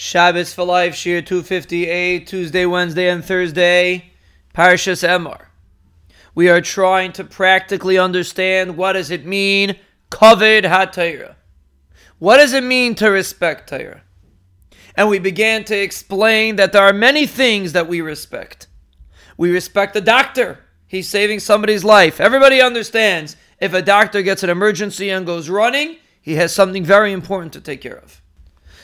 Shabbos for Life, Shiur 258, Tuesday, Wednesday, and Thursday, Parshas Emor. We are trying to practically understand what does it mean, Kavod HaTorah. What does it mean to respect Torah? And we began to explain that there are many things that we respect. We respect the doctor. He's saving somebody's life. Everybody understands if a doctor gets an emergency and goes running, he has something very important to take care of.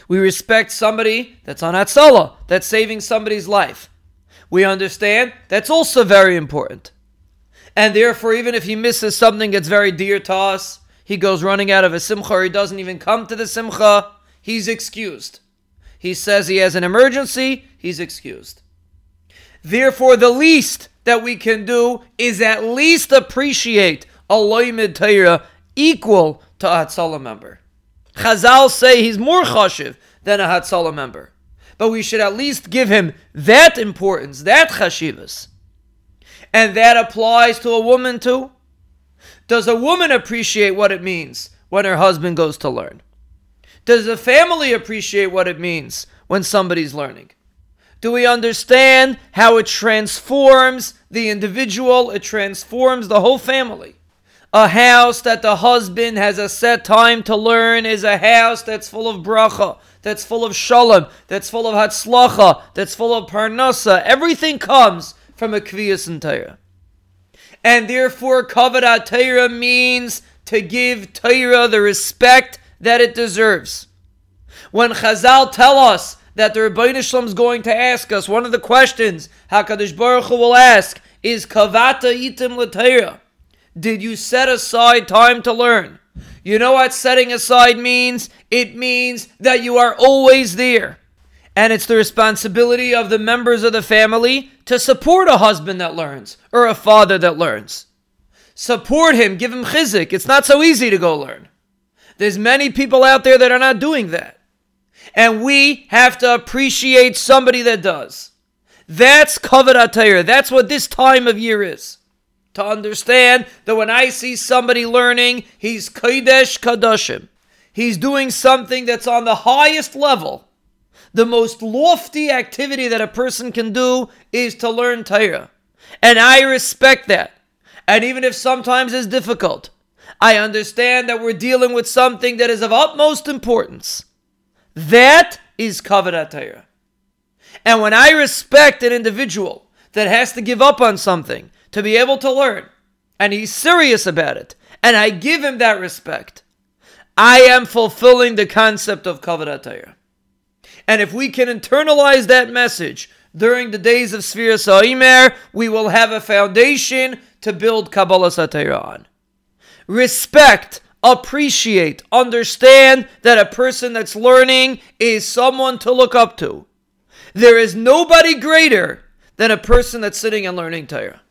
We respect somebody that's on Hatzalah, that's saving somebody's life. We understand that's also very important. And therefore, even if he misses something that's very dear to us, he goes running out of a simcha or he doesn't even come to the simcha, he's excused. He says he has an emergency, he's excused. Therefore, the least that we can do is at least appreciate a loymid Torah equal to a Hatzalah member. Chazal say he's more chashiv than a Hatzalah member. But we should at least give him that importance, that chashivas. And that applies to a woman too. Does a woman appreciate what it means when her husband goes to learn? Does the family appreciate what it means when somebody's learning? Do we understand how it transforms the individual? It transforms the whole family. A house that the husband has a set time to learn is a house that's full of bracha, that's full of shalom, that's full of hatzlacha, that's full of parnasa. Everything comes from a kviyas and Torah. And therefore, kavod Torah means to give Torah the respect that it deserves. When Chazal tell us that the Ribono Shel Olam is going to ask us, one of the questions Hakadosh Baruch Hu will ask is kavata itim l'Torah. Did you set aside time to learn? You know what setting aside means? It means that you are always there. And it's the responsibility of the members of the family to support a husband that learns or a father that learns. Support him, give him chizik. It's not so easy to go learn. There's many people out there that are not doing that. And we have to appreciate somebody that does. That's kavod Torah. That's what this time of year is to understand that when I see somebody learning, he's Kodesh Kadoshim. He's doing something that's on the highest level. The most lofty activity that a person can do is to learn Torah. And I respect that. And even if sometimes it's difficult, I understand that we're dealing with something that is of utmost importance. That is Kavod Torah. And when I respect an individual that has to give up on something, to be able to learn, and he's serious about it, and I give him that respect, I am fulfilling the concept of Kavod Torah. And if we can internalize that message during the days of Sfiras Ha'omer, we will have a foundation to build Kabbalas HaTorah on. Respect, appreciate, understand that a person that's learning is someone to look up to. There is nobody greater than a person that's sitting and learning Torah.